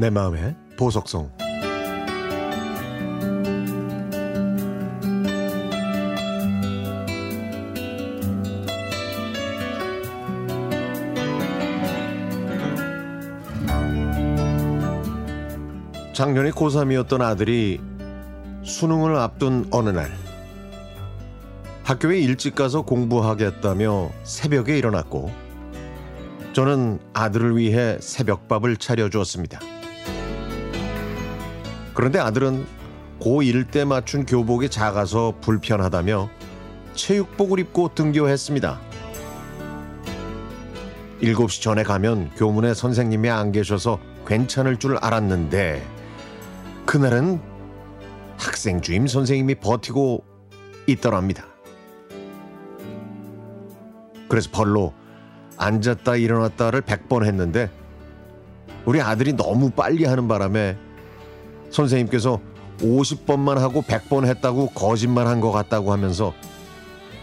내 마음의 보석성 작년에 고3이었던 아들이 수능을 앞둔 어느 날 학교에 일찍 가서 공부하겠다며 새벽에 일어났고 저는 아들을 위해 새벽밥을 차려주었습니다. 그런데 아들은 고1 때 맞춘 교복이 작아서 불편하다며 체육복을 입고 등교했습니다. 7시 전에 가면 교문에 선생님이 안 계셔서 괜찮을 줄 알았는데 그날은 학생 주임 선생님이 버티고 있더랍니다. 그래서 벌로 앉았다 일어났다를 100번 했는데 우리 아들이 너무 빨리 하는 바람에 선생님께서 50번만 하고 100번 했다고 거짓말 한 것 같다고 하면서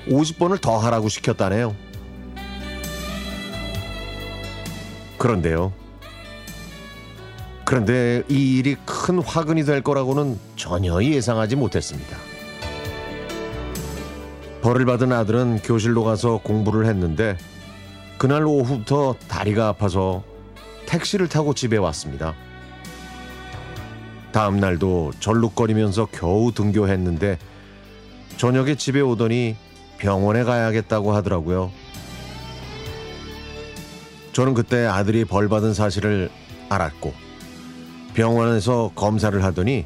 50번을 더 하라고 시켰다네요. 그런데요. 그런데 이 일이 큰 화근이 될 거라고는 전혀 예상하지 못했습니다. 벌을 받은 아들은 교실로 가서 공부를 했는데 그날 오후부터 다리가 아파서 택시를 타고 집에 왔습니다. 다음 날도 절룩거리면서 겨우 등교했는데 저녁에 집에 오더니 병원에 가야겠다고 하더라고요. 저는 그때 아들이 벌 받은 사실을 알았고 병원에서 검사를 하더니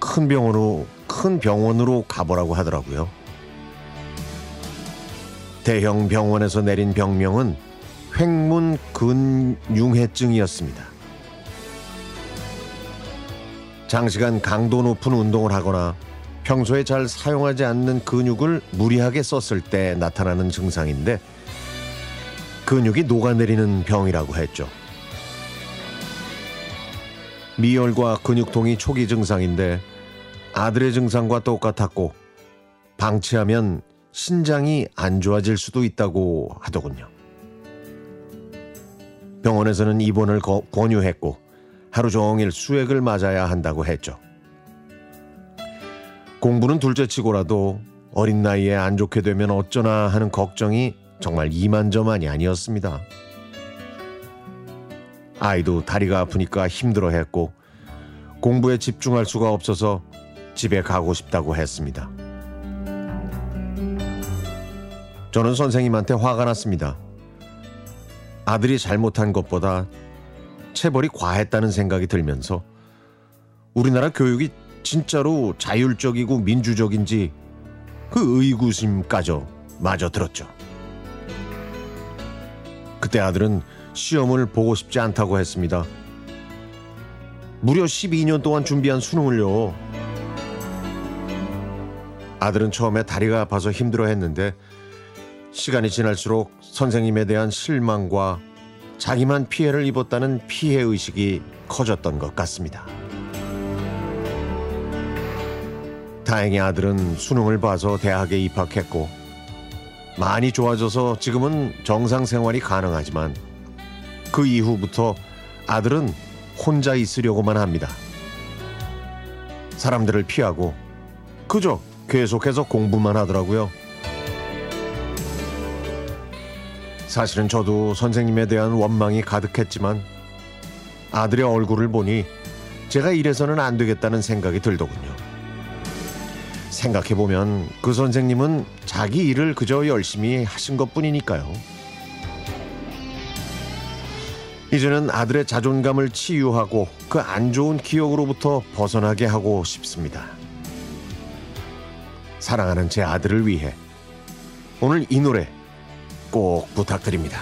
큰 병원으로 큰 병원으로 가보라고 하더라고요. 대형 병원에서 내린 병명은 횡문 근융해증이었습니다. 장시간 강도 높은 운동을 하거나 평소에 잘 사용하지 않는 근육을 무리하게 썼을 때 나타나는 증상인데 근육이 녹아내리는 병이라고 했죠. 미열과 근육통이 초기 증상인데 아들의 증상과 똑같았고 방치하면 신장이 안 좋아질 수도 있다고 하더군요. 병원에서는 입원을 권유했고 하루 종일 수액을 맞아야 한다고 했죠. 공부는 둘째치고라도 어린 나이에 안 좋게 되면 어쩌나 하는 걱정이 정말 이만저만이 아니었습니다. 아이도 다리가 아프니까 힘들어 했고 공부에 집중할 수가 없어서 집에 가고 싶다고 했습니다. 저는 선생님한테 화가 났습니다. 아들이 잘못한 것보다 체벌이 과했다는 생각이 들면서 우리나라 교육이 진짜로 자율적이고 민주적인지 그 의구심까지 마저 들었죠. 그때 아들은 시험을 보고 싶지 않다고 했습니다. 무려 12년 동안 준비한 수능을요. 아들은 처음에 다리가 아파서 힘들어 했는데 시간이 지날수록 선생님에 대한 실망과 자기만 피해를 입었다는 피해 의식이 커졌던 것 같습니다. 다행히 아들은 수능을 봐서 대학에 입학했고 많이 좋아져서 지금은 정상 생활이 가능하지만 그 이후부터 아들은 혼자 있으려고만 합니다. 사람들을 피하고 그저 계속해서 공부만 하더라고요. 사실은 저도 선생님에 대한 원망이 가득했지만 아들의 얼굴을 보니 제가 이래서는 안 되겠다는 생각이 들더군요. 생각해보면 그 선생님은 자기 일을 그저 열심히 하신 것 뿐이니까요. 이제는 아들의 자존감을 치유하고 그 안 좋은 기억으로부터 벗어나게 하고 싶습니다. 사랑하는 제 아들을 위해 오늘 이 노래 꼭 부탁드립니다.